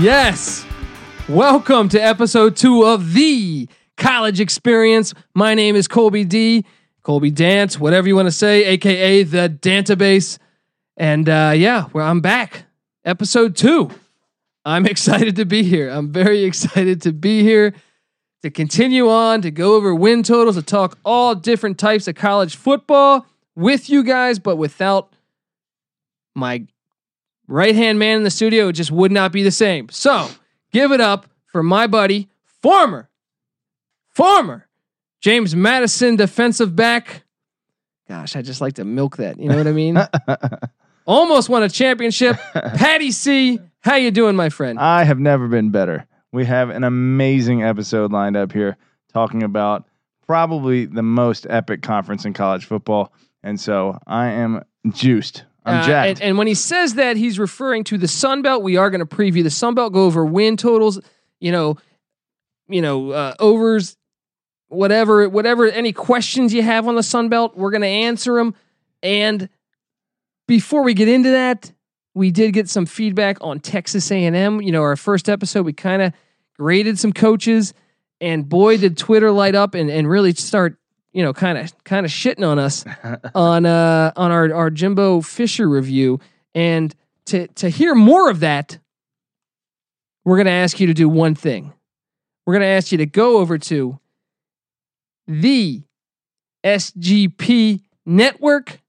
Yes. Welcome to episode two of the college experience. My name is Colby D. Colby Dance, whatever you want to say, aka the Dantabase. And uh, yeah, well, I'm back. Episode two. I'm excited to be here. I'm very excited to be here to continue on, to go over win totals, to talk all different types of college football with you guys, but without my right hand man in the studio, it just would not be the same. So give it up for my buddy, former, former James Madison defensive back. Gosh, I just like to milk that. You know what I mean? Almost won a championship. Patty C, how you doing, my friend? I have never been better. We have an amazing episode lined up here talking about probably the most epic conference in college football. And so I am juiced. I'm Uh, jacked. and, and when he says that, he's referring to the Sun Belt. We are going to preview the Sun Belt, go over win totals, you know, you know, uh, overs, whatever, whatever. Any questions you have on the Sun Belt, we're going to answer them. And before we get into that, we did get some feedback on Texas A&M. You know, our first episode, we kind of graded some coaches, and boy, did Twitter light up and and really start, you know, kind of kind of shitting on us on uh on our our Jimbo Fisher review. And to to hear more of that, we're gonna ask you to do one thing. We're gonna ask you to go over to the SGP network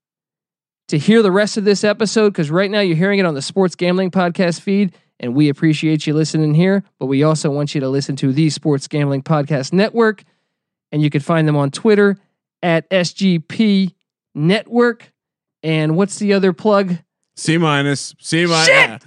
to hear the rest of this episode because right now you're hearing it on the Sports Gambling Podcast feed, and we appreciate you listening here. But we also want you to listen to the Sports Gambling Podcast Network, and you can find them on Twitter at SGP Network. And what's the other plug? C minus. C minus. Shit!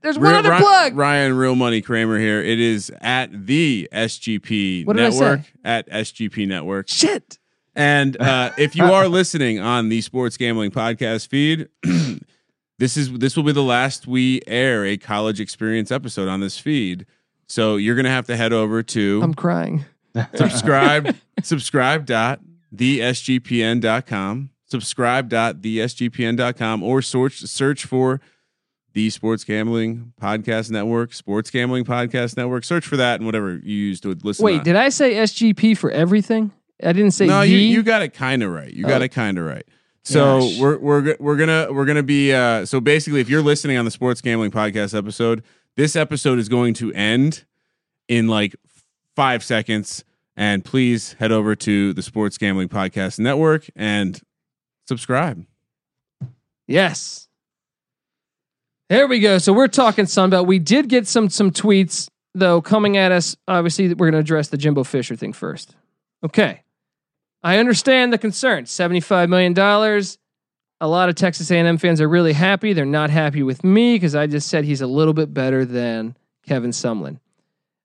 There's one other plug. Ryan Real Money Kramer here. It is at the SGP What did I say? Network. At SGP Network. Shit. And uh, if you are listening on the Sports Gambling Podcast feed, this is this will be the last we air a college experience episode on this feed. So you're gonna have to head over to I'm crying. subscribe subscribe dot thesgpn.com subscribe dot thesgpn.com or search search for the sports gambling podcast network sports gambling podcast network search for that and whatever you use to listen Wait, on. did I say SGP for everything? I didn't say no the. you, you got it kind of right you got Oh. it kind of right so Gosh. we're we're we're gonna we're gonna be uh so basically if you're listening on the sports gambling podcast episode this episode is going to end in like five seconds and please head over to the sports gambling podcast network and subscribe Yes. There we go. So we're talking Sunbelt. We did get some some tweets though coming at us. Obviously, we're going to address the Jimbo Fisher thing first. Okay. I understand the concern. $75 million. A lot of Texas A&M fans are really happy. They're not happy with me because I just said he's a little bit better than Kevin Sumlin.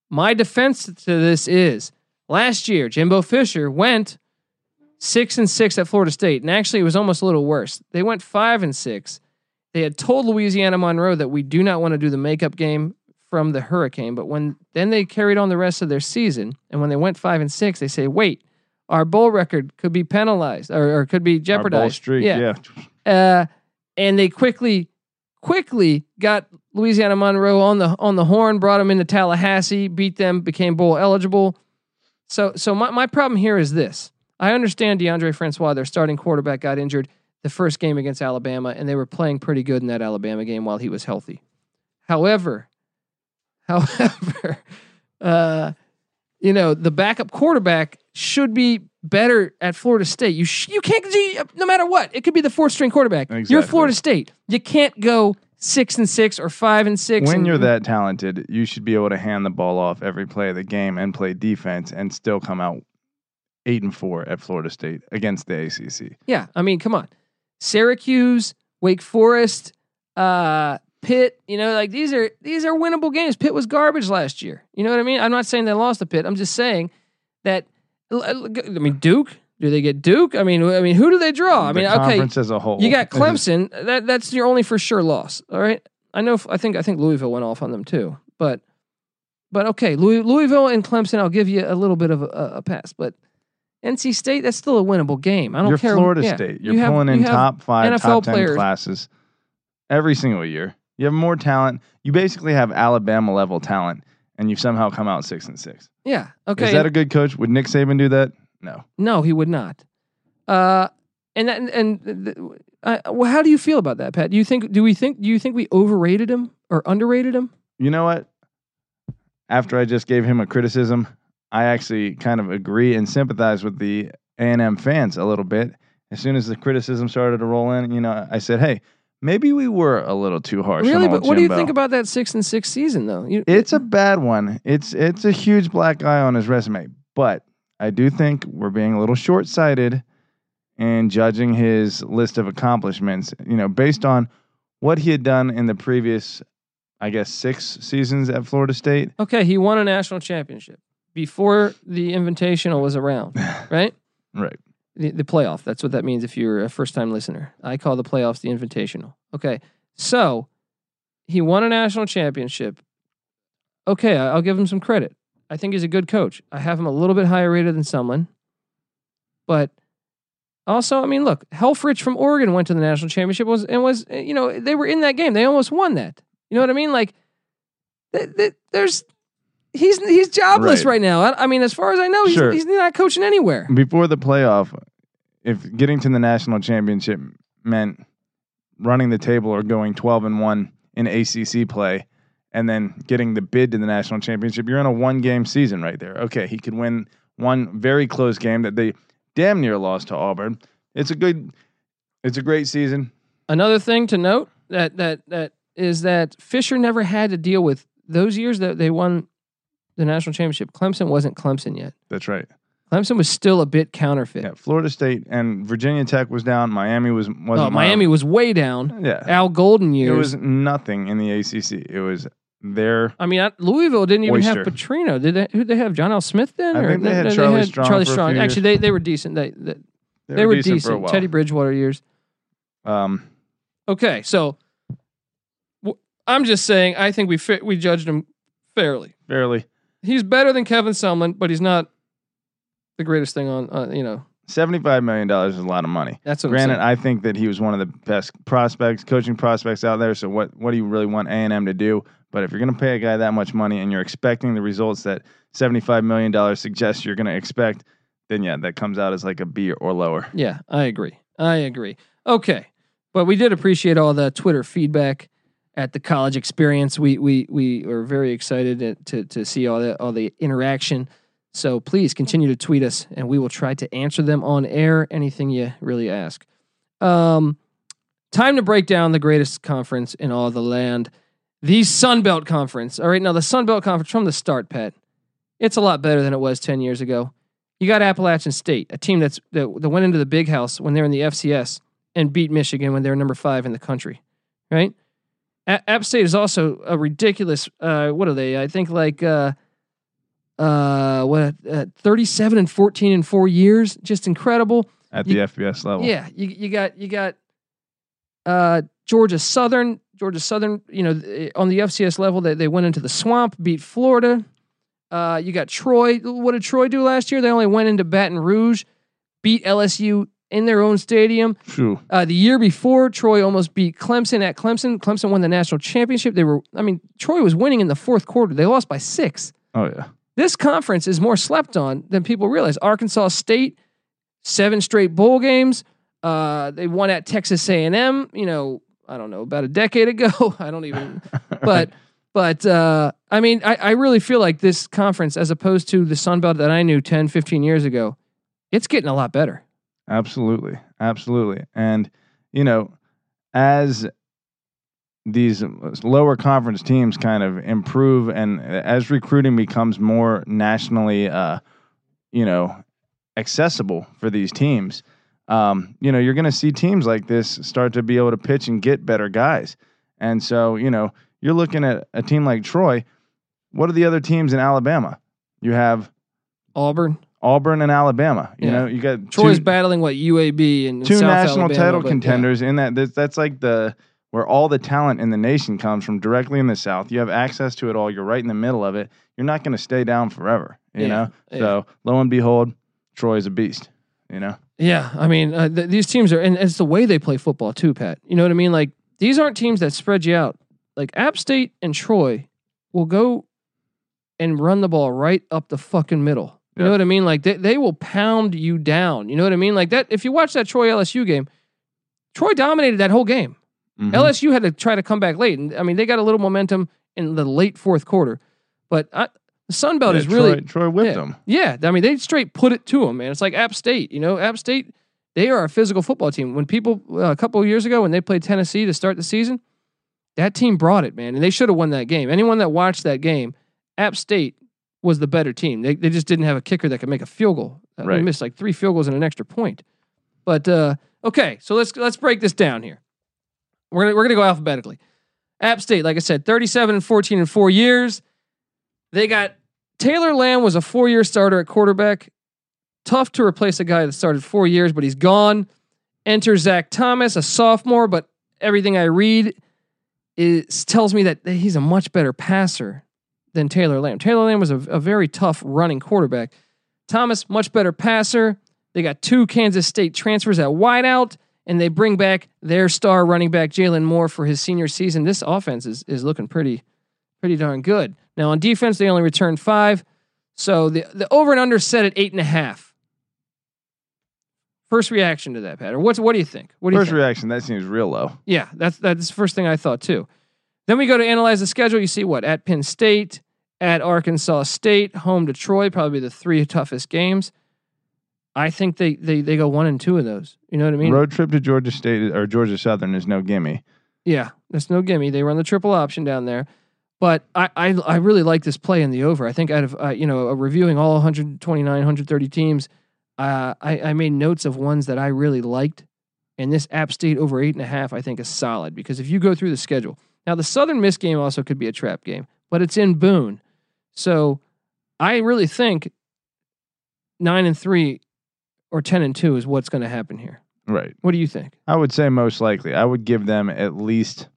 My defense to this is last year, Jimbo Fisher went six and six at Florida State, and actually it was almost a little worse. They went five and six. They had told Louisiana Monroe that we do not want to do the makeup game from the hurricane, but when then they carried on the rest of their season, and when they went five and six, they say, "Wait, our bowl record could be penalized or, or could be Our bowl jeopardized." streak, yeah. uh, and they quickly, quickly got Louisiana Monroe on the on the horn, brought them into Tallahassee, beat them, became bowl eligible. So, so my my problem here is this: I understand Deondre Francois, their starting quarterback, got injured the first game against Alabama, and they were playing pretty good in that Alabama game while he was healthy. However, however, uh, you know, the backup quarterback should be better at Florida State. You sh- you can't no matter what. It could be the fourth string quarterback. You're Florida State. You can't go six and six or five and six. when and- you're that talented, you should be able to hand the ball off every play of the game and play defense and still come out eight and four at Florida State against the ACC. Yeah, I mean, come on. Syracuse, Wake Forest, uh, Pitt, you know, like these are these are winnable games. Pitt was garbage last year. You know what I mean? I'm not saying they lost to Pitt. I'm just saying that I mean Duke, do they get Duke? I mean, I mean, who do they draw? I The mean, okay, conference as a whole. you got Clemson. That that's your only for sure loss. All right. I know. I think I think Louisville went off on them too. But but okay, Louis, Louisville and Clemson, I'll give you a little bit of a, a pass. But NC State, that's still a winnable game. I don't You're care. Florida yeah, State. You're you have- pulling in you top five, NFL top ten players. classes every single year. You have more talent. You basically have Alabama level talent, and you've somehow come out six and six. Yeah. Okay. Is that a good coach? Would Nick Saban do that? No. no, he would not. Uh, and that, and, and uh, well, how do you feel about that, Pat? Do you think? Do we think? Do you think we overrated him or underrated him? You know what? After I just gave him a criticism, I actually kind of agree and sympathize with the A&M fans a little bit. As soon as the criticism started to roll in, you know, I said, "Hey, maybe we were a little too harsh." Really? But what do you think about that six and six season, though? You, It's a bad one. It's it's a huge black eye on his resume, but I do think we're being a little short-sighted in judging his list of accomplishments. You know, based on what he had done in the previous, I guess, six seasons at Florida State. okay. He won a national championship before the Invitational was around, right? Right. The, the playoff. That's what that means if you're a first time listener. I call the playoffs the Invitational. Okay. So he won a national championship. Okay, I'll give him some credit. I think he's a good coach. I have him a little bit higher rated than Sumlin. But also, I mean, look, Helfrich from Oregon went to the national championship was and was eh, you know they were in that game. They almost won that. You know what I mean? Like, th- th- there's he's he's jobless Right. right, now. I, I mean, as far as I know, he's, Sure. he's not coaching anywhere. Before the playoff, if getting to the national championship meant running the table or going 12 and 1 in ACC play and then getting the bid to the national championship, you're in a one game season right there. Okay, he could win one very close game that they damn near lost to Auburn. It's a good it's a great season. Another thing to note that that that is that Fisher never had to deal with those years that they won the national championship. Clemson wasn't Clemson yet. That's right. Clemson was still a bit counterfeit. Yeah, Florida State and Virginia Tech was down. Miami was wasn't Oh, Miami was way down. Yeah. Al Golden years. It was nothing in the ACC. It was their I mean, I- Louisville didn't even Oyster. have Petrino. Did they? Who they have? John L. Smith then? I or think they had no, Charlie Strong Charlie Strong. Actually, they they were decent. They they, they were decent. while. Teddy Bridgewater years. Um, Okay, so w- I'm just saying. I think we we judged him fairly. Fairly. He's better than Kevin Sumlin, but he's not the greatest thing on. Uh, you know, Seventy-five million dollars is a lot of money. that's what Granted. I think that he was one of the best prospects, coaching prospects out there. So what what do you really want A and M to do? But if you're going to pay a guy that much money and you're expecting the results that seventy-five million dollars suggests you're going to expect, then yeah, that comes out as like a B or lower. Yeah, I agree. I agree. Okay, but we did appreciate all the Twitter feedback at the college experience. We we we are very excited to to, to see all the all the interaction. So please continue to tweet us, and we will try to answer them on air. Anything you really ask. Um, time to break down the greatest conference in all the land, the Sun Belt Conference. All right, now the Sun Belt Conference from the start, Pat. It's a lot better than it was ten years ago. You got Appalachian State, a team that's that, that went into the Big House when they're in the FCS and beat Michigan when they were number five in the country, right? A- App State is also a ridiculous. Uh, what are they? I think like uh, uh, what uh, thirty-seven and fourteen in four years, just incredible. At You- the FBS level, Yeah, you you got you got uh, Georgia Southern, Georgia Southern. You know, on the FCS level, they they went into the swamp, beat Florida. Uh, you got Troy. What did Troy do last year? They only went into Baton Rouge, beat LSU in their own stadium. True. Uh, the year before, Troy almost beat Clemson at Clemson. Clemson won the national championship. They were, I mean, Troy was winning in the fourth quarter. They lost by six. Oh yeah. This conference is more slept on than people realize. Arkansas State, seven straight bowl games. Uh, they won at Texas A&M. You know, I don't know about a decade ago. I don't even. But But uh, I mean, I, I really feel like this conference, as opposed to the Sun Belt that I knew 10, 15 years ago, it's getting a lot better. Absolutely. Absolutely. And, you know, as these lower conference teams kind of improve and as recruiting becomes more nationally, uh, you know, accessible for these teams, um, you know, you're going to see teams like this start to be able to pitch and get better guys. And so, you know, you're looking at a team like Troy. What are the other teams in Alabama? You have Auburn. Auburn and Alabama. You Yeah. know, you got Troy's two, battling what UAB and two South national Alabama, title but, yeah. contenders in that. That's, that's like the where all the talent in the nation comes from directly in the South. You have access to it all. You're right in the middle of it. You're not going to stay down forever. You Yeah, know. So lo and behold, Troy's a beast. You know. Yeah, I mean, uh, th- these teams are, and it's the way they play football too, Pat. You know what I mean? Like these aren't teams that spread you out. Like App State and Troy will go and run the ball right up the fucking middle. You know what I mean? Like they, they will pound you down. You know what I mean? Like that. If you watch that Troy LSU game, Troy dominated that whole game. Mhm. LSU had to try to come back late, and I mean they got a little momentum in the late fourth quarter. But I, the Sun Belt Yeah, is really Troy, Troy whipped yeah. them. yeah, I mean, they straight put it to them, man. It's like App State, you know, App State, they are a physical football team. When people, uh, a couple of years ago, when they played Tennessee to start the season, that team brought it, man. And they should have won that game. Anyone that watched that game, App State was the better team. They, they just didn't have a kicker that could make a field goal. Uh, They Right. missed like three field goals and an extra point. But, uh, okay, so let's, let's break this down here. We're gonna, we're gonna go alphabetically. App State, like I said, 37 and 14 in four years. They got Taylor Lamb was a four year starter at quarterback. Tough to replace a guy that started four years, but he's gone. Enter Zac Thomas, a sophomore, but everything I read is tells me that he's a much better passer than Taylor Lamb. Taylor Lamb was a, a very tough running quarterback. Thomas, much better passer. They got two Kansas State transfers at wideout, and they bring back their star running back Jalin Moore for his senior season. This offense is is looking pretty pretty darn good. Now on defense, they only returned five, so the the over and under set at eight and a half. First reaction to that, Pat, or what's what do you think? What do you First think? reaction, that seems real low. Yeah, that's that's the first thing I thought too. Then we go to analyze the schedule. You see what at Penn State, at Arkansas State, home to Troy, probably the three toughest games. I think they they they go one and two of those. You know what I mean? Road trip to Georgia State or Georgia Southern is no gimme. Yeah, that's no gimme. They run the triple option down there. But I, I, I really like this play in the over. I think out of uh, you know uh, reviewing all 129, 130 teams, uh, I, I made notes of ones that I really liked, and this App State over eight and a half I think is solid because if you go through the schedule now, the Southern Miss game also could be a trap game, but it's in Boone, so I really think nine and three or ten and two is what's going to happen here. Right. What do you think? I would say most likely. I would give them at least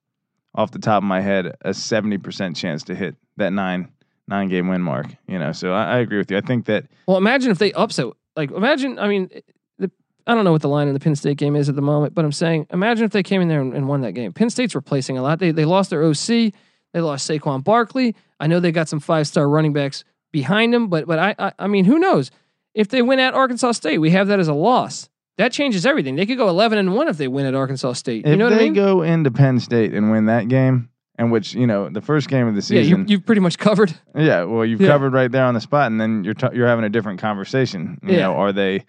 off the top of my head a seventy percent chance to hit that nine nine game win mark. You know, so I, I agree with you. I think that Well, imagine if they upset. Like, imagine. I mean, the, I don't know what the line in the Penn State game is at the moment, but I'm saying, imagine if they came in there and, and won that game. Penn State's replacing a lot. They they lost their OC. They lost Saquon Barkley. I know they got some five star running backs behind them, but but I, I I mean, who knows? If they win at Arkansas State, we have that as a loss. That changes everything. They could go 11 and one if they win at Arkansas State. if you know what they I mean? go into Penn State and win that game, and which you know the first game of the yeah, season, you you've pretty much covered. Yeah, well, you've Yeah. covered right there on the spot, and then you're t- you're having a different conversation. You Yeah. know, are they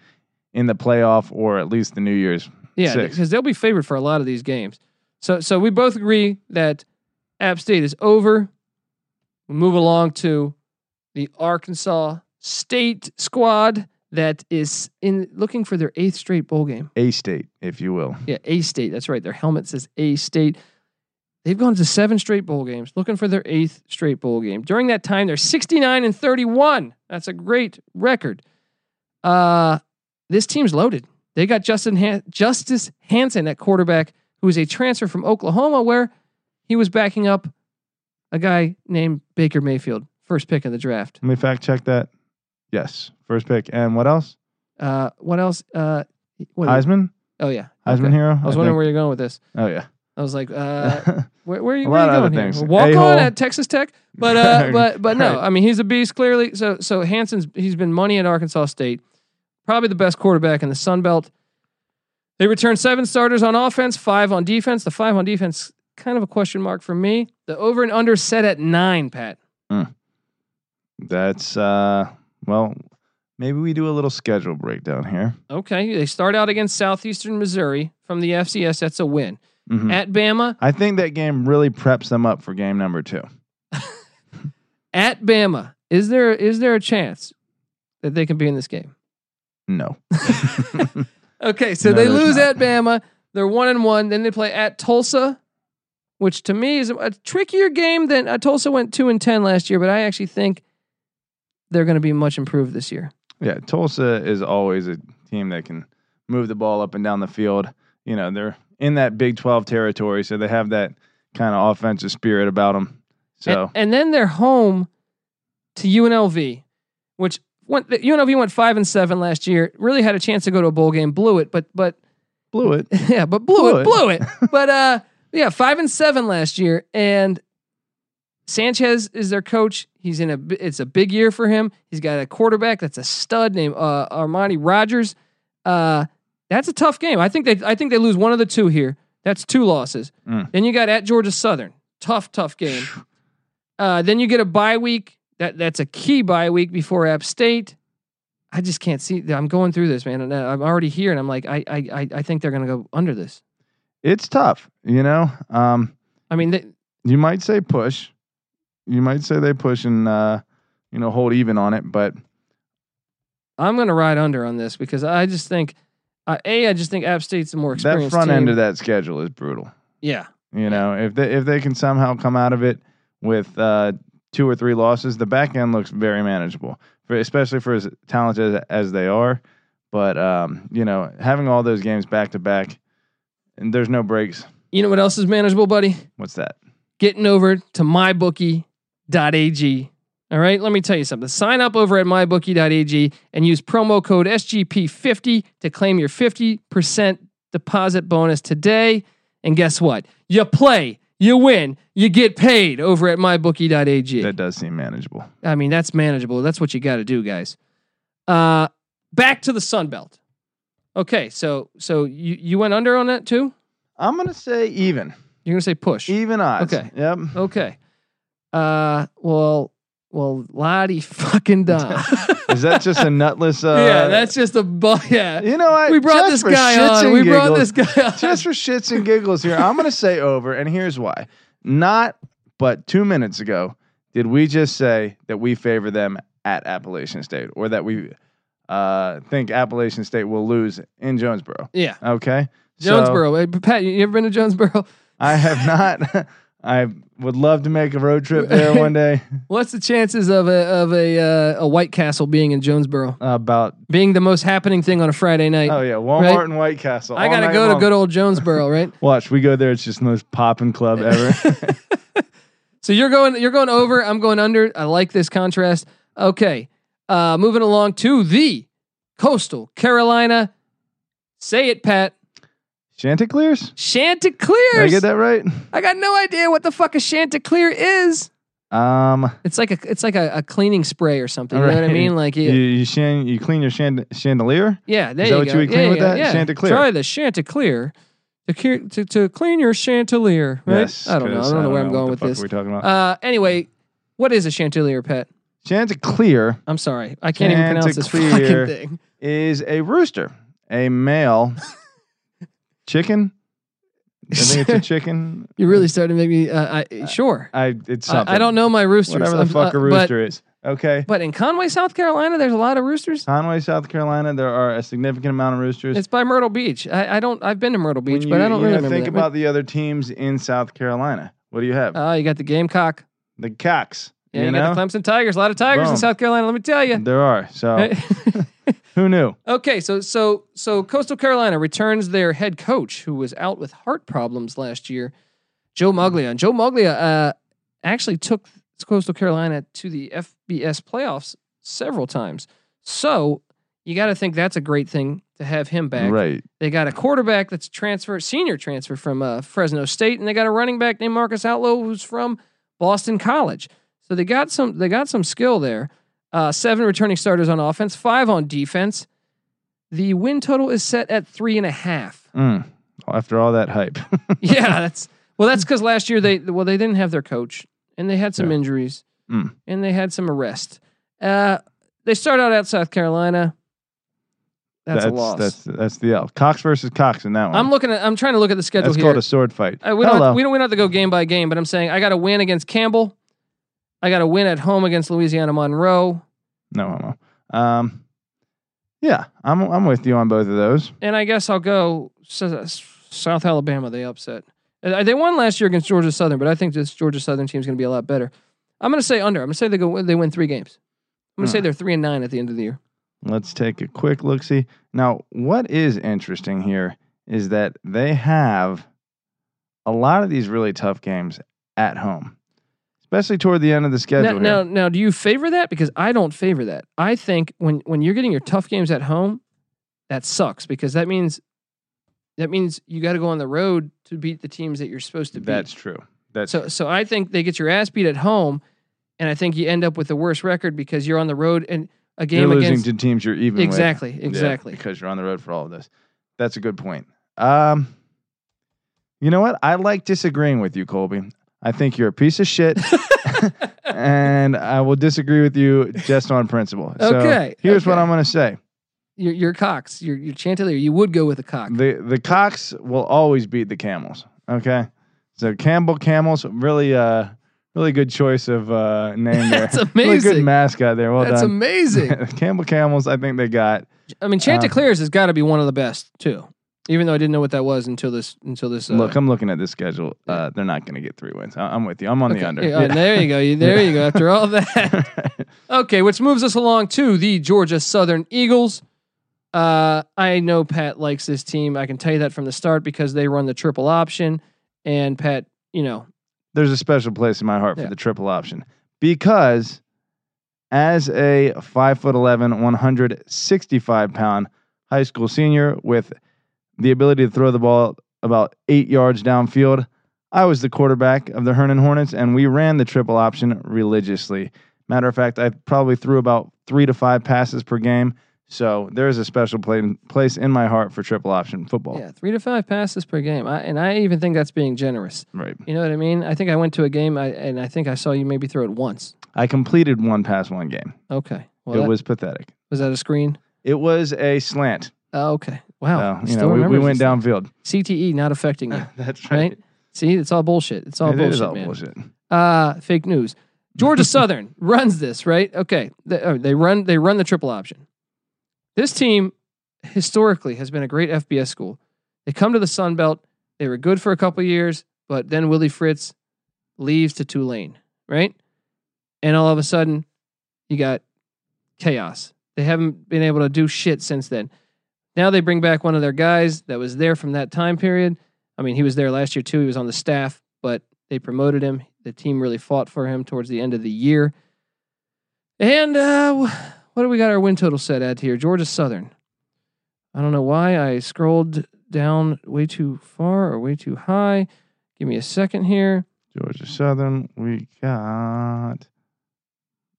in the playoff or at least the New Year's? Yeah, Six. because they'll be favored for a lot of these games. So so we both agree that App State is over. We move along to the Arkansas State squad that is in looking for their eighth straight bowl game. A State, if you will. Yeah, A State. That's right. Their helmet says A State. They've gone to seven straight bowl games, looking for their eighth straight bowl game. During that time, they're 69 and 31. That's a great record. Uh, this team's loaded. They got Justin Han- Justice Hansen at quarterback, who is a transfer from Oklahoma, where he was backing up a guy named Baker Mayfield, first pick in the draft. Let me fact check that. Yes, first pick. And what else? Uh, what else? Uh, what, Heisman, Oh yeah, Heisman Okay. hero. I was wondering where you're going with this. Oh yeah. I was like, uh, Where, where are you, where are you going here? things. Walk A-hole. on at Texas Tech, but uh, but but no, Right. I mean he's a beast clearly. So so Hansen's he's been money at Arkansas State, probably the best quarterback in the Sun Belt. They returned seven starters on offense, five on defense. The five on defense kind of a question mark for me. The over and under set at nine, Pat. That's uh well, maybe we do a little schedule breakdown here. Okay, they start out against Southeastern Missouri from the FCS. That's a win. Mhm. At Bama, I think that game really preps them up for game number two. at Bama, is there is there a chance that they can be in this game? No. Okay, so No, they lose not. at Bama. They're one and one. Then they play at Tulsa, which to me is a, a trickier game than uh, Tulsa went two and ten last year. But I actually think they're going to be much improved this year. Yeah, Tulsa is always a team that can move the ball up and down the field. You know, they're in that Big 12 territory, so they have that kind of offensive spirit about them. So, and, and then they're home to UNLV, which went UNLV went five and seven last year. Really had a chance to go to a bowl game, blew it, but but blew it. yeah, but blew, Blew it, it. blew it. but uh, yeah, five and seven last year, and Sanchez is their coach. He's in a. It's a big year for him. He's got a quarterback that's a stud named uh, Armani Rogers. Uh, that's a tough game. I think they. I think they lose one of the two here. That's two losses. Mm. Then you got at Georgia Southern. Tough, tough game. Uh, then you get a bye week. That that's a key bye week before App State. I just can't see. I'm going through this, man, and I'm already here, and I'm like, I, I, I- I think they're going to go under this. It's tough, you know. Um, I mean, they, you might say push. You might say they push and uh, you know hold even on it, but I'm going to ride under on this because I just think, uh, a, I just think App State's a more that front team. end of that schedule is brutal. yeah, You know, if they if they can somehow come out of it with uh, two or three losses, the back end looks very manageable, for, especially for as talented as they are. But um, you know, having all those games back to back, and there's no breaks. you know what else is manageable, buddy? What's that? Getting over to mybookie.ag. All right, let me tell you something. Sign up over at mybookie.ag and use promo code SGP50 to claim your 50% deposit bonus today. And guess what? You play, you win, you get paid over at mybookie.ag. That does seem manageable. I mean, that's manageable. That's what you got to do, guys. Uh, back to the Sun Belt. Okay, so so you you went under on that too. I'm gonna say even, You're gonna say push. even odds. Okay. Yep. Okay. Uh, well, well, Lottie fucking da. Is that just a nutless? Uh, yeah, that's just a bu- yeah. you know what? We brought this guy on. We brought this guy on. just for shits and giggles here, I'm going to say over, and here's why. Not but two minutes ago did we just say that we favor them at Appalachian State, or that we uh, think Appalachian State will lose in Jonesboro. yeah, Okay, So, Jonesboro. Hey, Pat, you ever been to Jonesboro? I have not. I would love to make a road trip there one day. What's the chances of a of a uh, a White Castle being in Jonesboro About being the most happening thing on a Friday night? oh yeah, Walmart Right. and White Castle. I all gotta night go to long. good old Jonesboro, right? Watch, we go there. It's just the most popping club ever. So you're going you're going over. I'm going under. I like this contrast. Okay, uh, moving along to the Coastal Carolina. Say it, Pat. Chanticleers? Chanticleers. Did I get that right? I got no idea what the fuck a Chanticleer is. Um, It's like a it's like a, a cleaning spray or something. You know what I mean? Like you, you, you, shan- you clean your shand- chandelier. yeah, there Is you what go. you would Yeah, clean with yeah, that? Yeah. Chanticleer. Try the Chanticleer to, to to clean your chandelier. Right? Yes, I don't know. I don't know where I'm going with this. We're talking about Uh, anyway, what is a chanticleer, Pet? Chanticleer I'm sorry, I can't even pronounce this fucking thing. is a rooster, a male chicken. I think it's a chicken. You really started to make me. Uh, I, sure. I it's something. I don't know my roosters. Whatever the fuck uh, a but- rooster is. Okay. But in Conway, South Carolina, there's a lot of roosters. Conway, South Carolina, there are a significant amount of roosters. It's by Myrtle Beach. I, I don't. I've been to Myrtle Beach, you, but I don't really know, think that. about the other teams in South Carolina. What do you have? Oh, you got the Gamecock. the Cocks. Yeah, you you, know, got the Clemson Tigers. A lot of Tigers in South Carolina. Let me tell you. there are. So who knew? okay, so so so Coastal Carolina returns their head coach who was out with heart problems last year, Joe Moglia. And Joe Moglia uh, actually took Coastal Carolina to the FBS playoffs several times. So you got to think that's a great thing to have him back. Right. They got a quarterback that's a transfer, senior transfer from uh, Fresno State, and they got a running back named Marcus Outlow who's from Boston College. So they got some they got some skill there. Uh, seven returning starters on offense, five on defense. The win total is set at three and a half. Mm. After all that hype. yeah, that's Well, that's because last year they well they didn't have their coach and they had some Yeah. injuries Mm. and they had some arrest. Uh, they start out at South Carolina. That's, a loss. That's that's the L. Cox versus Cox in that one. I'm looking at. I'm trying to look at the schedule that's here. called a sword fight. Uh, we don't. We don't. We don't have to go game by game, but I'm saying I got to win against Campbell. I got to win at home against Louisiana Monroe, no homo. Um, yeah, I'm I'm with you on both of those. and I guess I'll go South Alabama. They upset. Uh, They won last year against Georgia Southern, but I think this Georgia Southern team is going to be a lot better. I'm going to say under. I'm going to say they go. They win three games. I'm going to Hmm. say they're three and nine at the end of the year. Let's take a quick look. See now, what is interesting here is that they have a lot of these really tough games at home, especially toward the end of the schedule. Now, now, now, do you favor that? Because I don't favor that. I think when when you're getting your tough games at home, that sucks because that means that means you got to go on the road to beat the teams that you're supposed to beat. That's true. That's so so I think they get your ass beat at home, and I think you end up with the worst record because you're on the road and a game you're losing against to teams you're even with. exactly Yeah, exactly. because you're on the road for all of this. That's a good point. Um, you know what? I like disagreeing with you, Colby. I think you're a piece of shit, and I will disagree with you just on principle. So Okay, here's what. I'm going to say: You're, you're Cox. You're, you're Chanticleer. You would go with a cock. the the Cox will always beat the Camels. Okay, so Campbell Camels, really, uh, really good choice of uh, name there. That's amazing. Really good mascot there. Well That's done. amazing. Campbell Camels, I think they got. I mean, Chanticleer's has got to be one of the best too. Even though I didn't know what that was until this until this. Uh, Look, I'm looking at this schedule. Uh, they're not going to get three wins. I- I'm with you. I'm on the okay. under. Yeah, There you go. You, there you go. After all that. Okay, which moves us along to the Georgia Southern Eagles. Uh, I know Pat likes this team. I can tell you that from the start because they run the triple option, and Pat, you know, There's a special place in my heart Yeah. for the triple option because as a five foot 11, 165 pound high school senior with the ability to throw the ball about eight yards downfield, I was the quarterback of the Hernan Hornets, and we ran the triple option religiously. Matter of fact, I probably threw about three to five passes per game. So there's a special pla- place in my heart for triple option football. yeah, three to five passes per game, I, and I even think that's being generous. Right. You know what I mean? I think I went to a game, I, and I think I saw you maybe throw it once. I completed one pass one game. Okay, well, it that- was pathetic. was that a screen? It was a slant. Oh, okay. Wow. You know, we, we went downfield. CTE not affecting you, That's right? See, it's all bullshit. It's all It bullshit, is all man. bullshit. Uh, fake news. Georgia Southern runs this right. Okay, they, oh, they run they run the triple option. This team historically has been a great FBS school. They come to the Sun Belt. They were good for a couple years, but then Willie Fritz leaves to Tulane, right? And all of a sudden, you got chaos. They haven't been able to do shit since then. Now they bring back one of their guys that was there from that time period. I mean, he was there last year too. He was on the staff, but they promoted him. The team really fought for him towards the end of the year. And uh, what do we got our win total set at here? Georgia Southern. I don't know why I scrolled down way too far or way too high. Give me a second here. Georgia Southern, we got.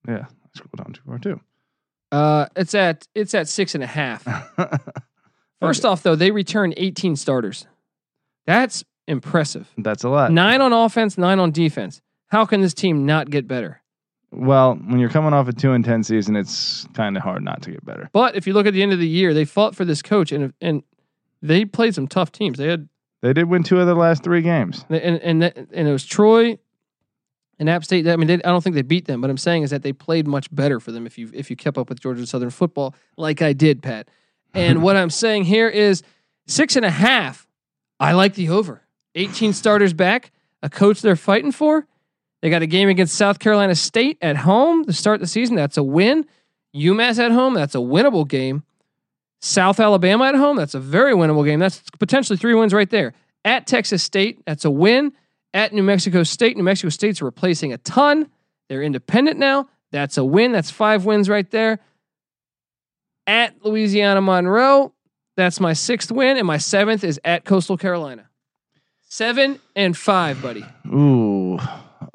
Yeah, I scrolled down too far too. Uh, it's at it's at six and a half. First off, though, they return 18 starters. That's impressive. That's a lot. Nine on offense, nine on defense. How can this team not get better? Well, when you're coming off a two and ten season, it's kind of hard not to get better. But if you look at the end of the year, they fought for this coach and and they played some tough teams. They had They did win two of the last three games. and and and it was Troy and App State. I mean, they, I don't think they beat them, but I'm saying is that they played much better for them if you if you kept up with Georgia Southern football like I did, Pat. And what I'm saying here is six and a half. I like the over. 18 starters back, a coach they're fighting for. They got a game against South Carolina State at home to start the season. That's a win. UMass at home. That's a winnable game. South Alabama at home. That's a very winnable game. That's potentially three wins right there. At Texas State. That's a win. At New Mexico State. New Mexico State's replacing a ton. They're independent now. That's a win. That's five wins right there. At Louisiana Monroe. That's my sixth win. And my seventh is at Coastal Carolina. Seven and five, buddy. Ooh,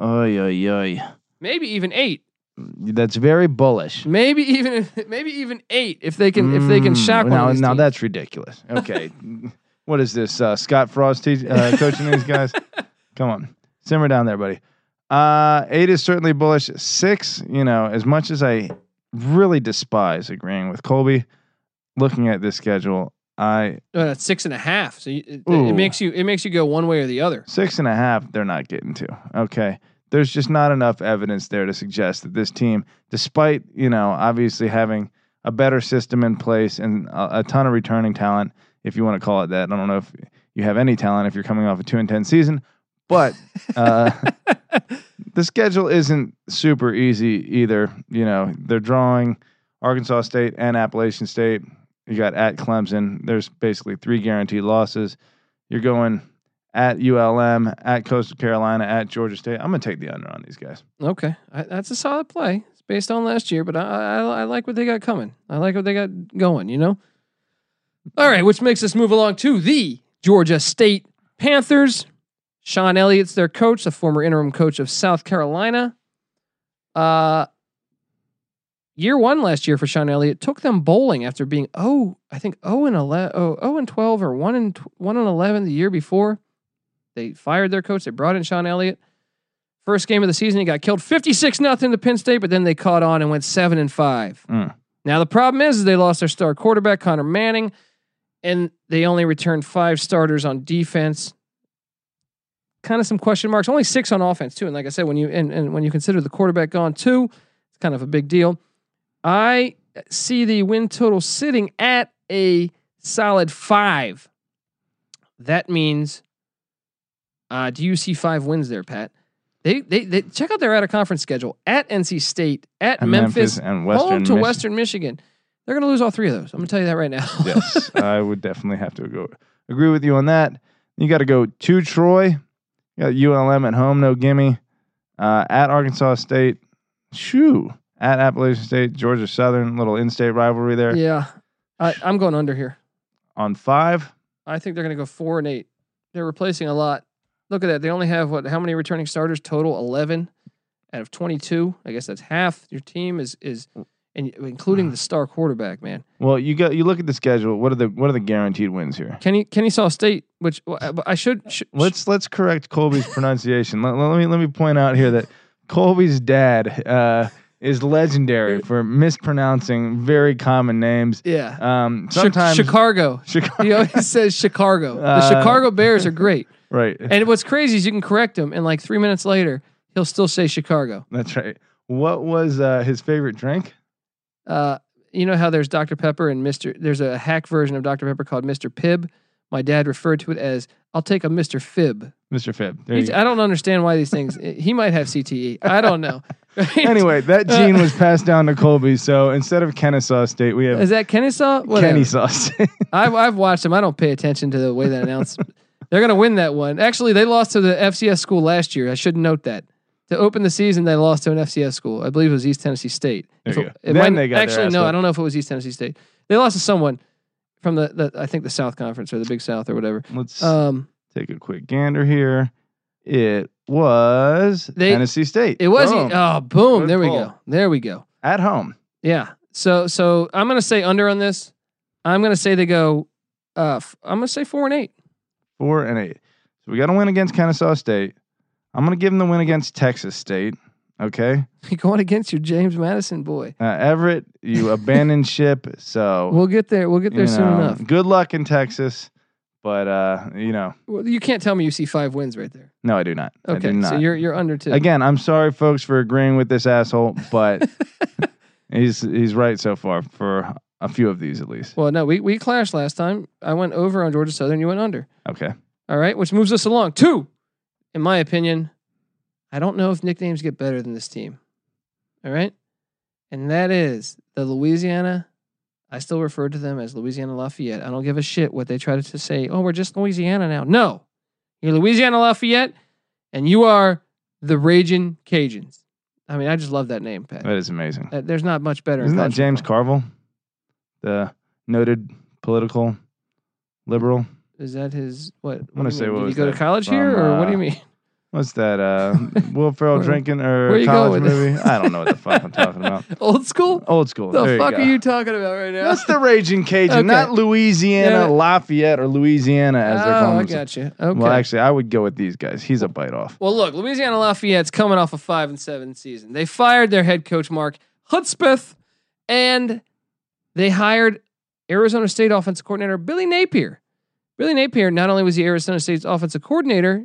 oy oy oy. Maybe even eight. That's very bullish. Maybe even maybe even eight if they can if they can Mm, shock one now, these now that's ridiculous. Okay, what is this? Uh, Scott Frost te- uh, coaching these guys? Come on, simmer down there, buddy. Uh, eight is certainly bullish. Six, you know, as much as I really despise agreeing with Colby, looking at this schedule, I Oh, that's six and a half. So you, it, it makes you it makes you go one way or the other. six and a half, they're not getting to. Okay. There's just not enough evidence there to suggest that this team, despite, you know, obviously having a better system in place and a, a ton of returning talent, if you want to call it that. I don't know if you have any talent if you're coming off a two and ten season, but uh, the schedule isn't super easy either. You know, they're drawing Arkansas State and Appalachian State. You got at Clemson. There's basically three guaranteed losses. You're going at ULM, at Coastal Carolina, at Georgia State. I'm gonna take the under on these guys. Okay, I, that's a solid play. It's based on last year, but I, I I like what they got coming. I like what they got going. You know. All right, which makes us move along to the Georgia State Panthers. Shawn Elliott's their coach, the former interim coach of South Carolina. Uh, year one last year for Shawn Elliott took them bowling after being oh I think oh and 11, oh, 0 and twelve or one and tw- one and eleven the year before. They fired their coach. They brought in Shawn Elliott. First game of the season, he got killed 56 nothing to Penn State, but then they caught on and went 7 and 5. Mm. Now the problem is, is they lost their star quarterback Conner Manning and they only returned 5 starters on defense. Kind of some question marks. Only 6 on offense too. And like I said when you and, and when you consider the quarterback gone too, it's kind of a big deal. I see the win total sitting at a solid 5. That means uh, do you see five wins there, Pat? They, they they check out their out of conference schedule at NC State, at And Memphis, and Western home to Western Michigan. They're going to lose all three of those. I'm going to tell you that right now. yes, I would definitely have to go agree with you on that. You got to go to Troy. Got ULM at home, no gimme. Uh, at Arkansas State, shoo. At Appalachian State, Georgia Southern, little in-state rivalry there. yeah, I, I'm going under here. On five, I think they're going to go four and eight. They're replacing a lot. Look at that. They only have what? How many returning starters total? Eleven out of twenty-two. I guess that's half. Your team is is, and including the star quarterback, man. well, you got you look at the schedule. What are the what are the guaranteed wins here? Kenny Kennesaw State, which well, I should, should Let's let's correct Colby's pronunciation. Let, let me let me point out here that Colby's dad uh, is legendary for mispronouncing very common names. yeah. Um, sometimes Chicago. Chicago, He always says Chicago. The Uh, Chicago Bears are great. right? And what's crazy is you can correct him, and like three minutes later, he'll still say Chicago. That's right. What was uh, his favorite drink? Uh, you know how there's Dr. Pepper and Mr. There's a hack version of Dr. Pepper called Mr. Pibb. My dad referred to it as "I'll take a Mr. Fib." Mr. Phibb. There you He's- go. I don't understand why these things. He might have CTE. I don't know. Anyway, that gene was passed down to Colby. So instead of Kennesaw State, we have is that Kennesaw? Whatever. Kennesaw State. I've I've watched them. I don't pay attention to the way they announce. They're gonna win that one. Actually, they lost to the FCS school last year. I should note that. To open the season, they lost to an FCS school. I believe it was East Tennessee State. There If you it- go. it Then might- they got their actually no. I don't know if it was East Tennessee State. They lost to someone from the, the I think the South Conference or the Big South or whatever. Let's Um, take a quick gander here. It was They- Tennessee State. it was Boom. oh boom. Good there we go. There we go. at home. Yeah. So so I'm gonna say under on this. I'm gonna say they go. Uh, f- I'm gonna say four and eight. Four and eight. So we got to win against Kennesaw State. I'm going to give him the win against Texas State. Okay. You're going against your James Madison boy. Uh, Everett, you abandoned ship. So We'll get there. We'll get there you soon enough. Good luck in Texas. But uh, you know, Well, you can't tell me you see five wins right there. no, I do not. I Okay, do not. so you're you're under two. Again, I'm sorry, folks, for agreeing with this asshole, but he's he's right so far for a few of these at least. Well, no, we we clashed last time. I went over on Georgia Southern. You went under. Okay. All right, which moves us along. Two, in my opinion, I don't know if nicknames get better than this team. All right, and that is the Louisiana. I still refer to them as Louisiana Lafayette. I don't give a shit what they try to say. Oh, we're just Louisiana now. No, you're Louisiana Lafayette, and you are the Raging Cajuns. I mean, I just love that name, Pat. That is amazing. Uh, There's not much better. Isn't that James football. Carville, the noted political liberal? Is that his what? what you say mean? what Did was he go to that college here, from, or what do you uh, mean? What's that? Uh, Will Ferrell Where- drinking or where you college going with movie? I don't know what the fuck I'm talking about. Old school. Old school. The There fuck go. are you talking about right now? That's the Raging Cajun, Okay. not Louisiana, Yeah. Lafayette, or Louisiana as they're oh, calling I themselves. got you. Okay. Well, actually, I would go with these guys. He's a bite off. Well, look, Louisiana Lafayette's coming off a five and seven season. They fired their head coach Mark Hudspeth, and they hired Arizona State offensive coordinator Billy Napier. Billy Napier not only was he Arizona State's offensive coordinator,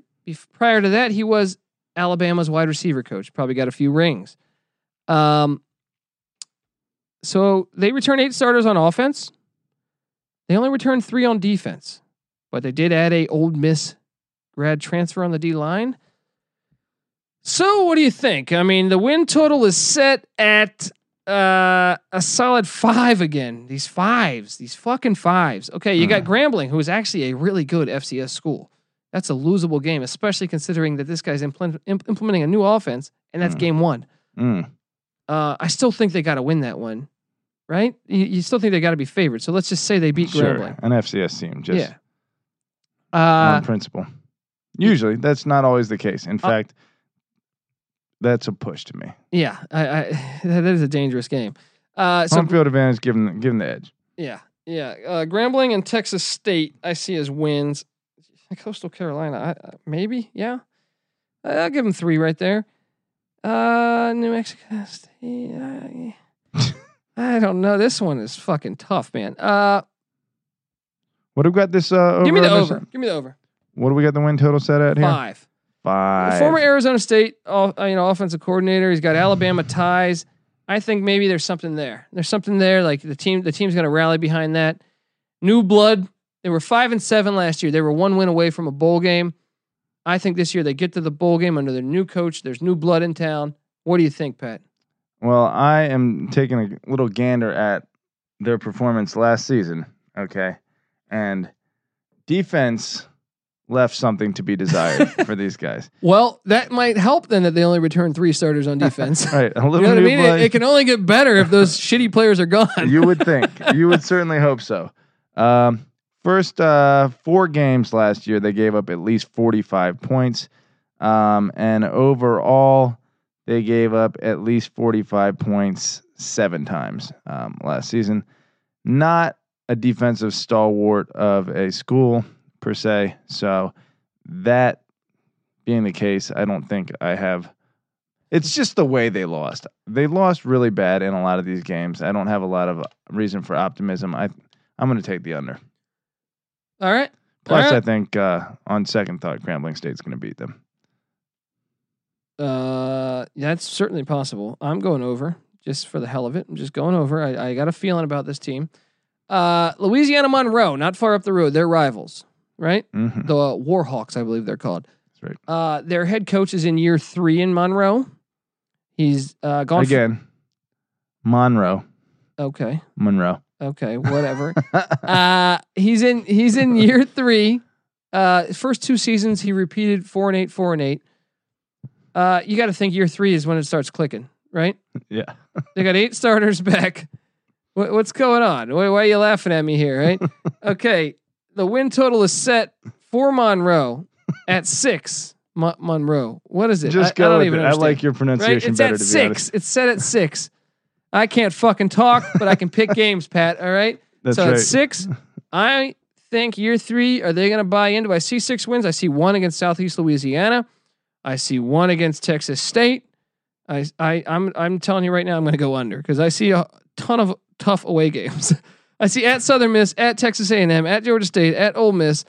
prior to that he was Alabama's wide receiver coach. Probably got a few rings. Um, so they returned eight starters on offense. They only returned three on defense, but they did add a Ole Miss grad transfer on the D line. So, what do you think? I mean, the win total is set at uh, a solid five again. These fives, these fucking fives. Okay, you got Grambling, who is actually a really good FCS school. That's a losable game, especially considering that this guy's implement, imp- implementing a new offense, and that's Mm. game one. Mm. Uh, I still think they got to win that one, right? You, you still think they got to be favored. So let's just say they beat Sure. Grambling. An FCS team, just yeah. Uh, on principle. Usually, that's not always the case. In Uh, fact, that's a push to me. yeah. I, I, that is a dangerous game. Uh, so Home field advantage, give them, give them the edge. Yeah, yeah. Uh, Grambling and Texas State, I see as wins. Coastal Carolina, I, I- maybe, yeah. I'll give them three right there. Uh, New Mexico State, I, I don't know. This one is fucking tough, man. Uh, What do we got this? Uh, give me the over. Give me the over. What do we got the win total set at here? Five. Five. Former Arizona State, uh, you know, offensive coordinator. He's got Alabama ties. I think maybe there's something there. There's something there. Like the team, the team's going to rally behind that. New blood. They were five and seven last year. They were one win away from a bowl game. I think this year they get to the bowl game under their new coach. There's new blood in town. What do you think, Pat? Well, I am taking a little gander at their performance last season. Okay. And defense left something to be desired for these guys. Well, that might help then that they only return three starters on defense. Right. A little you know what I mean? It, it can only get better if those shitty players are gone. you would think. You would certainly hope so. Um, first uh, four games last year, they gave up at least 45 points. Um, and overall, they gave up at least 45 points seven times um, last season. Not a defensive stalwart of a school per se. So, that being the case, I don't think I have. It's just the way they lost. They lost really bad in a lot of these games. I don't have a lot of reason for optimism. I I'm going to take the under. All right. Plus, All I think uh, on second thought, Grambling State's going to beat them. Uh, that's certainly possible. I'm going over just for the hell of it. I'm just going over. I, I got a feeling about this team. Uh, Louisiana Monroe, not far up the road. They're rivals, right? hmm The Warhawks, I believe they're called. That's right. Uh, their head coach is in year three in Monroe. He's uh, gone Again, Monroe, okay, Monroe. okay, whatever. uh, he's in he's in year three. Uh, first two seasons he repeated four and eight, four and eight. Uh, you got to think year three is when it starts clicking, right? yeah. They got eight starters back. What, what's going on? Why, why are you laughing at me here, right? okay, the win total is set for Monroe at six. Mon- Monroe. What is it? Just I, go I don't with even it. I like your right? pronunciation It's better, at to be six. It's set at six. I can't fucking talk, but I can pick games, Pat. All right. That's so right. at six, I think year three, are they going to buy into? I see six wins. I see one against Southeast Louisiana. I see one against Texas State. I, I, I'm, I'm telling you right now, I'm going to go under because I see a ton of tough away games. I see at Southern Miss, at Texas A&M, at Georgia State, at Ole Miss.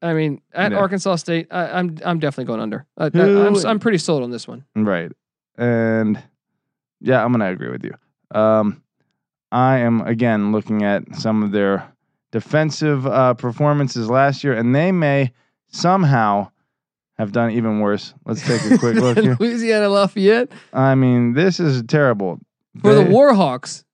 I mean, at Yeah. Arkansas State. I, I'm, I'm definitely going under. I, I'm pretty sold on this one. Right. And yeah, I'm going to agree with you. Um, I am, again, looking at some of their defensive uh, performances last year, and they may somehow have done even worse. Let's take a quick look here. Louisiana Lafayette I mean, this is terrible. for the Warhawks.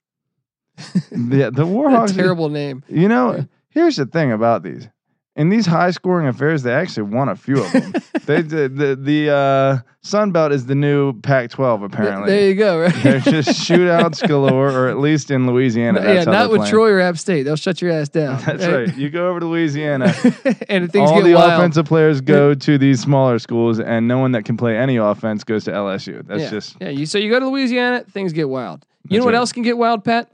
The, the Warhawks. terrible name. You know, here's the thing about these. in these high scoring affairs, they actually won a few of them. they did the the uh, Sun Belt is the new Pac-12 apparently. There you go. Right. They're just shootouts galore, or at least in Louisiana. yeah, not with playing. Troy or App State. They'll shut your ass down. That's right. You go over to Louisiana. and things all get the wild. offensive players go to these smaller schools, and no one that can play any offense goes to LSU. That's yeah. just yeah. You so you go to Louisiana, things get wild. You That's know what right. else can get wild, Pat?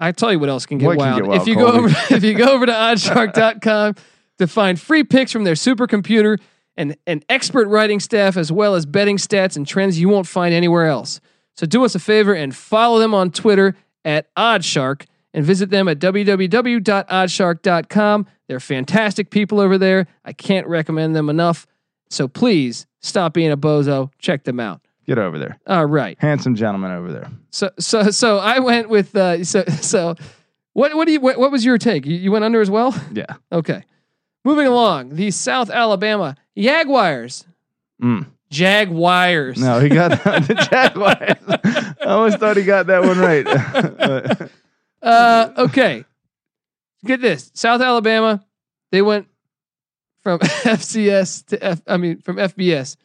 I tell you what else can get, What can wild. get wild, If you go over if you go over to oddshark.com to find free picks from their supercomputer and an expert writing staff as well as betting stats and trends you won't find anywhere else. So do us a favor and follow them on Twitter at Oddshark and visit them at www.oddshark.com. They're fantastic people over there. I can't recommend them enough. So please stop being a bozo. Check them out. Get over there. All right. Handsome gentleman over there. So so so I went with uh so so what what do you what, what was your take? You, you went under as well? Yeah. Okay. Moving along, the South Alabama Jaguars. Mm. Jaguars. No, he got the Jaguars. I always thought he got that one right. Uh okay. Get this. South Alabama, they went from FCS to F I mean from FBS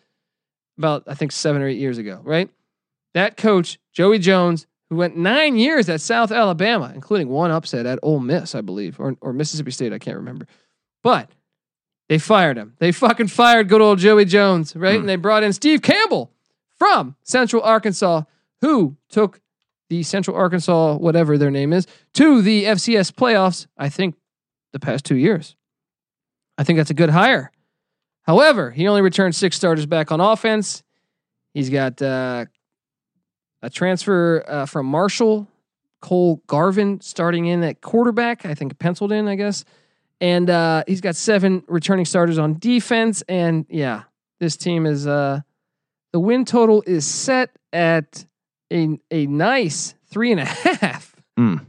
about I think 7 or 8 years ago, right? That coach, Joey Jones, who went 9 years at South Alabama, including one upset at Ole Miss, I believe, or or Mississippi State, I can't remember. But they fired him. They fucking fired good old Joey Jones, right? Hmm. And they brought in Steve Campbell from Central Arkansas, who took the Central Arkansas, whatever their name is, to the FCS playoffs, I think, the past two years. I think that's a good hire. However, he only returned six starters back on offense. He's got uh, a transfer uh, from Marshall, Cole Garvin, starting in at quarterback. I think penciled in, I guess. And uh, he's got seven returning starters on defense. And yeah, this team is uh, the win total is set at a a nice three and a half. Mm.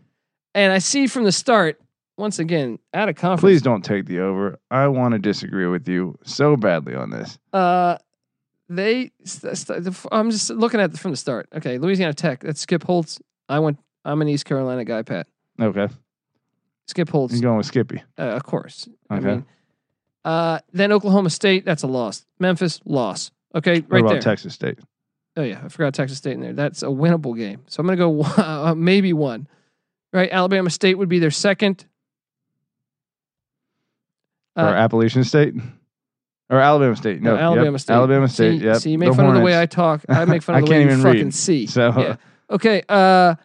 And I see from the start, once again, out of conference. Please don't take the over. I want to disagree with you so badly on this. Uh, they. st- st- the f- I'm just looking at the, from the start. Okay, Louisiana Tech. That's Skip Holtz. I went. I'm an East Carolina guy, Pat. Okay. Skip Holtz, You're going with Skippy. uh, of course. I Okay. mean, uh, then Oklahoma State. That's a loss. Memphis loss. Okay, What right about there. Texas State? Oh yeah, I forgot Texas State in there. That's a winnable game. So I'm gonna go uh, maybe one. Right, Alabama State would be their second. Or Uh, Appalachian State? Or Alabama State? No, no, yep. Alabama State. Alabama State. See, yep. see you make fun of the way I talk. I make fun of the way can't you even fucking read. see. So yeah. Okay. Uh,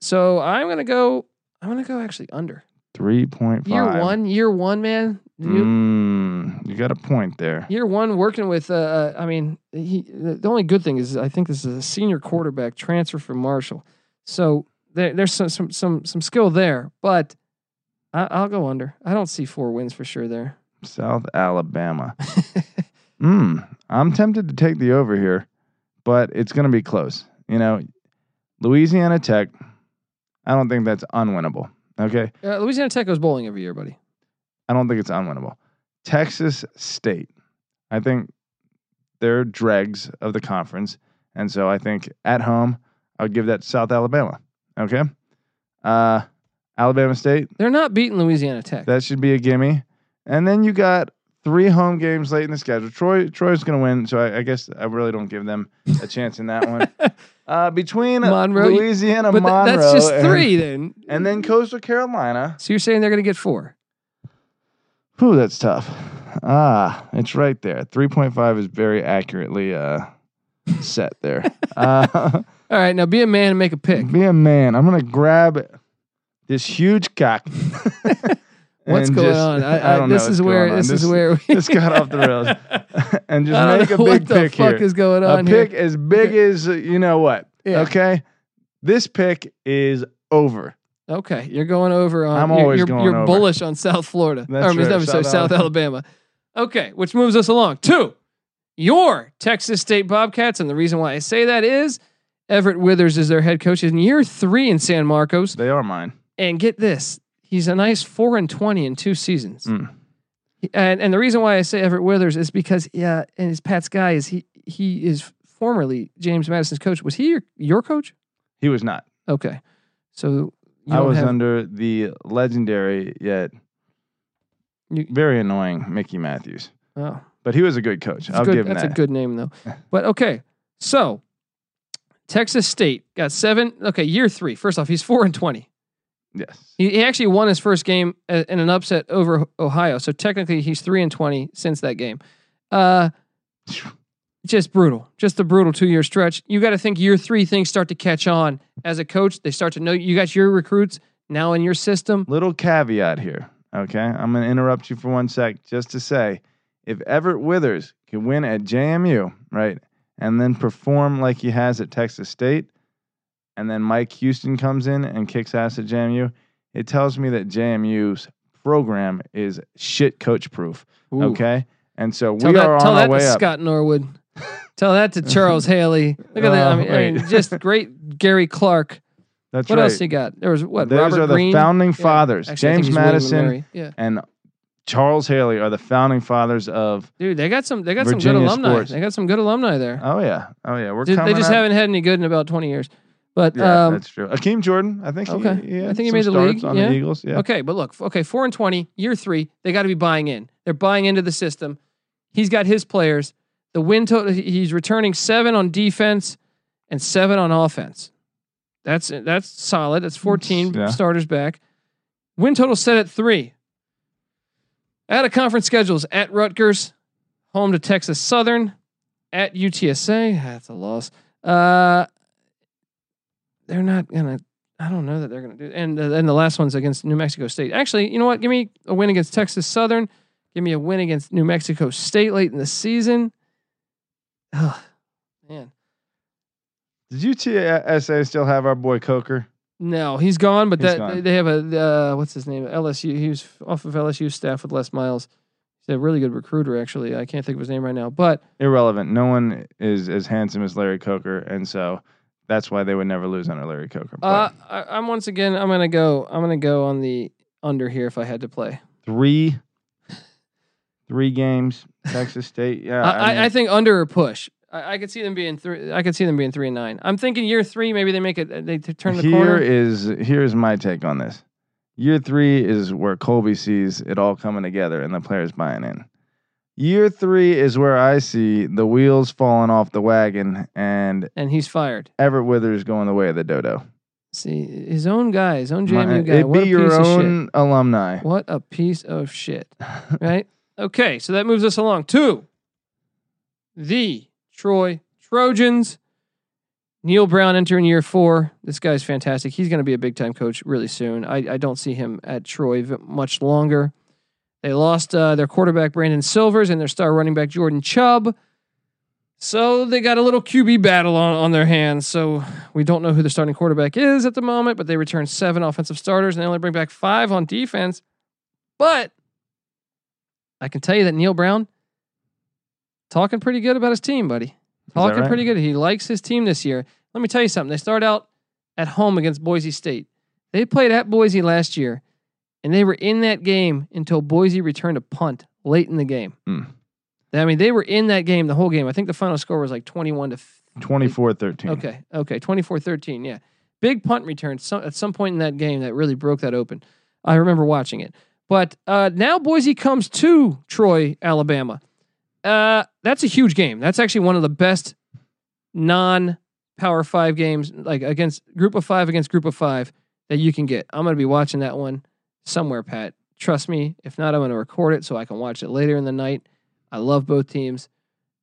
so I'm gonna go. I'm gonna go actually under three point five. year one. Year one, man. You, Mm, you got a point there. Year one, working with. Uh, I mean, he. The the only good thing is I think this is a senior quarterback transfer from Marshall, so there, there's some some some some skill there. But I, I'll go under. I don't see four wins for sure there. South Alabama. Hmm. I'm tempted to take the over here, but it's going to be close. You know, Louisiana Tech. I don't think that's unwinnable. Okay, Uh, Louisiana Tech goes bowling every year, buddy. I don't think it's unwinnable. Texas State. I think they're dregs of the conference, and so I think at home I'll give that to South Alabama. Okay, uh, Alabama State. They're not beating Louisiana Tech. That should be a gimme. And then you got three home games late in the schedule. Troy Troy's going to win, so I, I guess I really don't give them a chance in that one. Uh, between Monroe, Louisiana, but Monroe, that's just and- three then. and, then Coastal Carolina. So you're saying they're going to get four? Whew, that's tough. Ah, it's right there. Three point five is very accurately uh, set there. uh, All right, now be a man and make a pick. be a man. I'm going to grab this huge cock. What's going just- on? I, I, don't know this what's is where on. this, is This- where we this got off the rails. and just make a know big what the pick fuck here. is going a on here. A pick as big as uh, you know what. Yeah. Okay, this pick is over. Okay, you're going over on. I'm you're- always you're, going You're bullish on South Florida. That's or, right, no, sorry, South South Alabama. Okay, which moves us along to your Texas State Bobcats, and the reason why I say that is Everett Withers is their head coach in year three in San Marcos, They are mine. And get this, he's a nice four and twenty in two seasons. Mm. And and the reason why I say Everett Withers is because yeah, and his Pat's guy is he he is formerly James Madison's coach. Was he your, your coach? He was not. Okay, so I was have- under the legendary yet You- very annoying Mickey Matthews. Oh, But he was a good coach. that's, I'll good, give him that's that. a good name though. But okay, so Texas State got seven. Okay, year three. First off, he's four and twenty. Yes. He, he actually won his first game in an upset over Ohio. So technically, he's three and twenty since that game. Uh, just brutal. Just a brutal two year stretch. You got to think year three things start to catch on as a coach. They start to know you got your recruits now in your system. Little caveat here. Okay. I'm going to interrupt you for one sec just to say if Everett Withers can win at JMU, right, and then perform like he has at Texas State, and then Mike Houston comes in and kicks ass at JMU, it tells me that JMU's program is shit coach proof. Ooh. Okay. And so Tell we that, are tell on that our way to up. Scott Norwood. tell that to Charles Haley. Look at that. I Oh, mean, I mean, just great Gary Clark. That's What right. else you got? There was what? Those Robert are the Green. founding Yeah. fathers. Actually, James he's William and Madison Yeah, and Charles Haley are the founding fathers of. dude, they got some. They got some good alumni. sports. They got some good alumni there. Oh yeah, oh yeah. We're Dude, coming. they just up. haven't had any good in about twenty years. But Yeah, um, that's true. Akeem Jordan, I think. he- Okay. he, I think he made the league, on yeah. the Eagles. Yeah. Okay, but look, okay, four and twenty, year three, they got to be buying in. They're buying into the system. He's got his players. The win total, he's returning seven on defense and seven on offense. That's that's solid. That's fourteen Yeah. starters back. Win total set at three. Out of conference schedules at Rutgers, home to Texas Southern, at UTSA. That's a loss. Uh, they're not gonna. I don't know that they're going to do. And and the last one's against New Mexico State. Actually, you know what? Give me a win against Texas Southern. Give me a win against New Mexico State late in the season. Oh, man. Did UTSA still have our boy Coker? No, he's gone. But He's that gone. they have a uh, what's his name? LSU. He was off of LSU staff with Les Miles. He's a really good recruiter. Actually, I can't think of his name right now. But Irrelevant. No one is as handsome as Larry Coker, and so that's why they would never lose under Larry Coker. Uh, I, I'm once again. I'm gonna go. I'm gonna go on the under here if I had to play. three, three games. Texas State. Yeah, I, I, mean, I think under or push. I, I could see them being three. I could see them being three and nine. I'm thinking year three. Maybe they make it. They turn the here corner. is here's my take on this. Year three is where Colby sees it all coming together and the players buying in. Year three is where I see the wheels falling off the wagon and and he's fired. Everett Withers going the way of the dodo. See his own guy, his own My- JMU guy. it what be a your piece of shit. own alumni. What a piece of shit. Right? Okay, so that moves us along to the Troy Trojans. Neal Brown entering year four. This guy's fantastic. He's going to be a big time coach really soon. I, I don't see him at Troy much longer. They lost uh, their quarterback Brandon Silvers and their star running back Jordan Chunn. So they got a little QB battle on, on their hands. So we don't know who the starting quarterback is at the moment, but they return seven offensive starters and they only bring back five on defense. But I can tell you that Neal Brown talking pretty good about his team, buddy. Talking right? pretty good. He likes his team this year. Let me tell you something. They start out at home against Boise State. They played at Boise last year, and they were in that game until Boise returned a punt late in the game. Hmm. I mean, they were in that game the whole game. I think the final score was like 21 to 24 13. Okay. Okay. 24 13. Yeah. Big punt return some, at some point in that game that really broke that open. I remember watching it. But uh, now Boise comes to Troy, Alabama. Uh, that's a huge game. That's actually one of the best non Power Five games, like against Group of Five against Group of Five, that you can get. I'm going to be watching that one somewhere, Pat. Trust me. If not, I'm going to record it so I can watch it later in the night. I love both teams.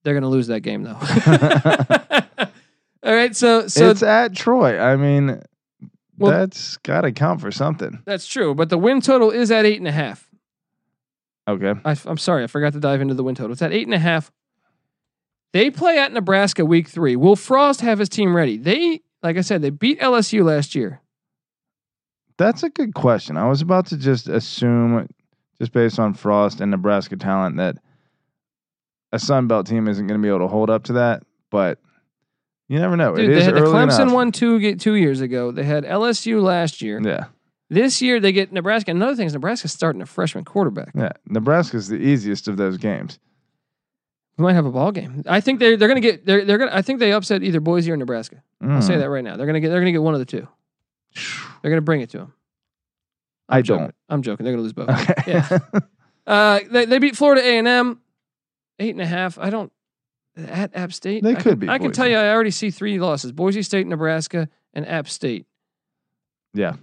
They're going to lose that game, though. All right. So, so it's at Troy. I mean, Well- that's got to count for something. That's true, but the win total is at eight and a half. Okay. I, am sorry, I forgot to dive into the win total. It's at eight and a half. They play at Nebraska week three. Will Frost have his team ready? They, like I said, they beat LSU last year. That's a good question. I was about to just assume, just based on Frost and Nebraska talent, that a Sun Belt team isn't going to be able to hold up to that. But you never know. Dude, it they is had the early Clemson enough. one two years ago. They had LSU last year. Yeah, This year they get Nebraska. Another thing is Nebraska's starting a freshman quarterback. yeah. Nebraska's the easiest of those games. We might have a ball game. I think they're they're gonna get they're they're gonna I think they upset either Boise or Nebraska. I'll say Mm. that right now. They're gonna get they're gonna get one of the two. They're gonna bring it to them. I joking. don't. I'm joking. They're gonna lose both. Okay. Yeah. Uh, they, they beat Florida A and M, eight and a half. I don't at App State. They I could can, beat I can Boise. tell you, I already see three losses: Boise State, Nebraska, and App State. Yeah.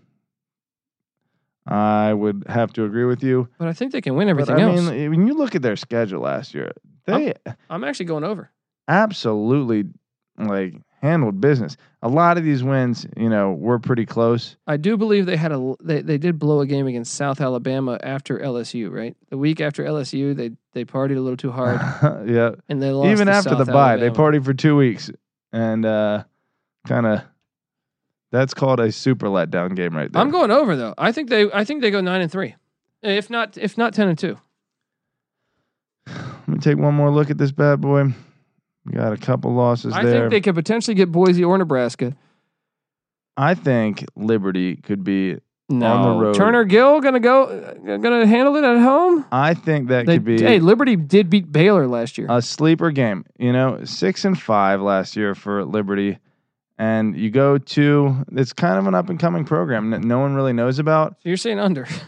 I would have to agree with you. But I think they can win But everything I else. mean, when you look at their schedule last year, they I'm actually going over. absolutely like handled business. A lot of these wins, you know, were pretty close. I do believe they had a they, they did blow a game against South Alabama after LSU, right? The week after LSU, they they partied a little too hard yeah. and they lost. Even after the South bye, they partied for two weeks and uh kind of that's called a super letdown game right there. I'm going over though. I think they I think they go nine and three, if not if not ten and two. Let me take one more look at this bad boy. Got a couple losses I there. think they could potentially get Boise or Nebraska. I think Liberty could be. On the No, road. Turner Gill gonna go uh, gonna handle it at home. I think that They, could be hey, Liberty did beat Baylor last year. a sleeper game. You know, six and five last year for Liberty, and you go to it's kind of an up and coming program that no one really knows about. so you're saying under?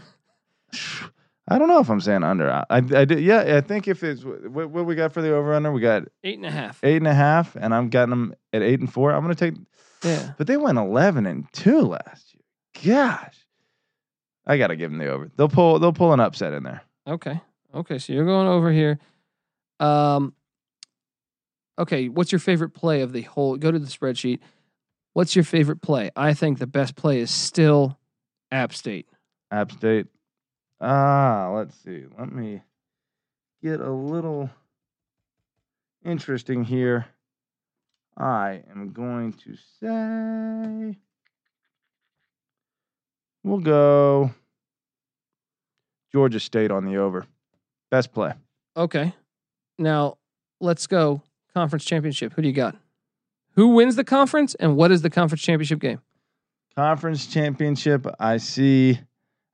I don't know if I'm saying under. I, I, I did, yeah, I think if it's what, what we got for the over under, we got Eight and a half. eight and a half, and I'm getting them at eight and four. I'm gonna take, Yeah. but they went eleven and two last year. Gosh, I gotta give them the over. They'll pull, they'll pull an upset in there. Okay. Okay. So you're going over here. Um. Okay. What's your favorite play of the whole? Go to the spreadsheet. What's your favorite play? I think the best play is still App State. App State. Ah, let's see. Let me get a little interesting here. I am going to say we'll go Georgia State on the over. Best play. Okay. Now let's go conference championship. Who do you got? Who wins the conference and what is the conference championship game? Conference championship, I see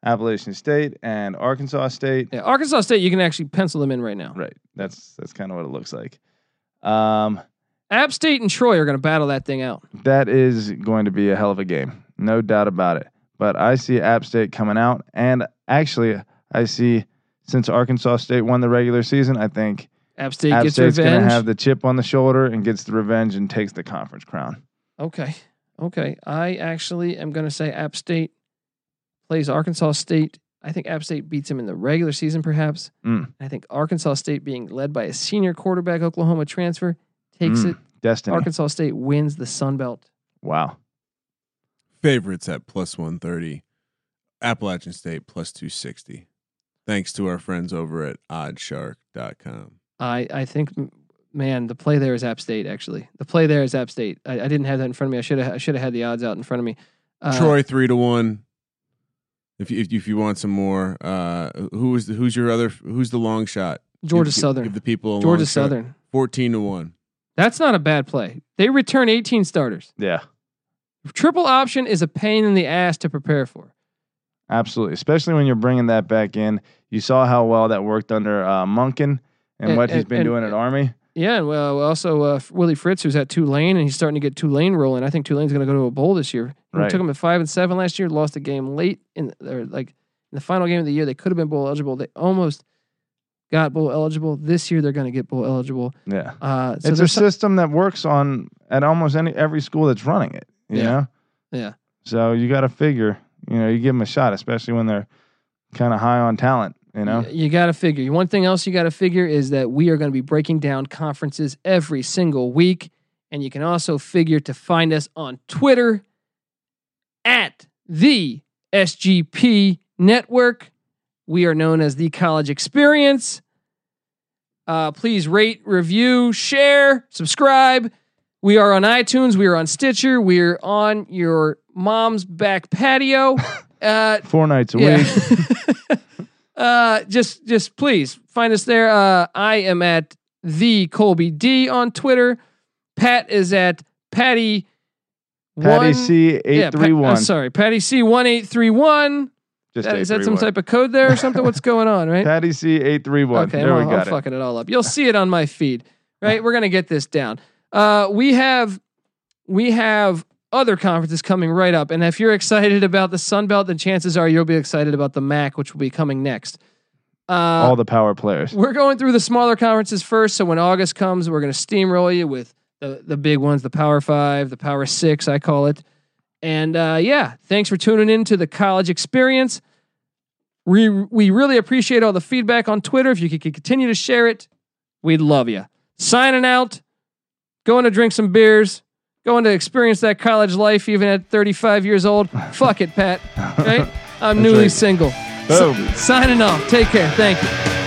Appalachian State and Arkansas State. Yeah, Arkansas State. You can actually pencil them in right now. Right. That's that's kind of what it looks like. Um App State and Troy are going to battle that thing out. That is going to be a hell of a game, no doubt about it. But I see App State coming out, and actually, I see since Arkansas State won the regular season, I think App State App gets State's going to have the chip on the shoulder and gets the revenge and takes the conference crown. Okay. Okay. I actually am going to say App State plays Arkansas State. I think App State beats him in the regular season, perhaps. Mm. I think Arkansas State, being led by a senior quarterback, Oklahoma transfer, takes Mm. it. Destiny. Arkansas State wins the Sun Belt. Wow. Favorites at plus 130. Appalachian State plus 260. Thanks to our friends over at oddshark.com. I, I think, man, the play there is App State, actually. The play there is App State. I, I didn't have that in front of me. I should have I should have had the odds out in front of me. Uh, Troy 3 to 1. If you, if you, if you want some more, uh, who is the, who's your other who's the long shot? Georgia Give- give- Southern. Give the people a long Georgia shot. Southern. 14 to 1. That's not a bad play. They return 18 starters. Yeah, Triple option is a pain in the ass to prepare for. absolutely. Especially when you're bringing that back in. You saw how well that worked under uh, Monken and, And- what he's been and- doing at Army. Yeah, and well, also uh, Willie Fritz, who's at Tulane, and he's starting to get Tulane rolling. I think Tulane's going to go to a bowl this year. We took them at five and seven last year. Lost a game late in, or like in the final game of the year. They could have been bowl eligible. They almost got bowl eligible. This year, they're going to get bowl eligible. Yeah. Uh, so it's a system that works on at almost any every school that's running it. You Yeah. know. yeah, So you got to figure, you know, you give them a shot, especially when they're kind of high on talent. You know. You got to figure. One thing else you got to figure is that we are going to be breaking down conferences every single week, and you can also figure to find us on Twitter at the SGP Network. We are known as the College Experience. Uh, please rate, review, share, subscribe. We are on iTunes. We are on Stitcher. We're on your mom's back patio. Uh, Four nights a yeah. week. uh, just, just please find us there. Uh, I am at the Colby D on Twitter. Pat is at Patty. Patty C eight three one. eight Pat- three I'm one. sorry, Patty C one eight three one. Just Is that some type of code there or something? What's going on, right? Patty C eight three one. Okay, there well, we I'm it. fucking it all up. You'll see it on my feed, right? We're gonna get this down. Uh, we have we have other conferences coming right up, and if you're excited about the Sun Belt, then chances are you'll be excited about the MAC, which will be coming next. Uh, All the power players. we're going through the smaller conferences first. So when August comes, we're going to steamroll you with the, the big ones, the Power Five, the Power Six, I call it. And uh, yeah, thanks for tuning in to the college experience. We, we really appreciate all the feedback on Twitter. If you could continue to share it, we'd love you. Signing out, going to drink some beers, going to experience that college life even at 35 years old. Fuck it, Pat. Right? I'm That's newly right. single. Boom. signing off. Take care. Thank you.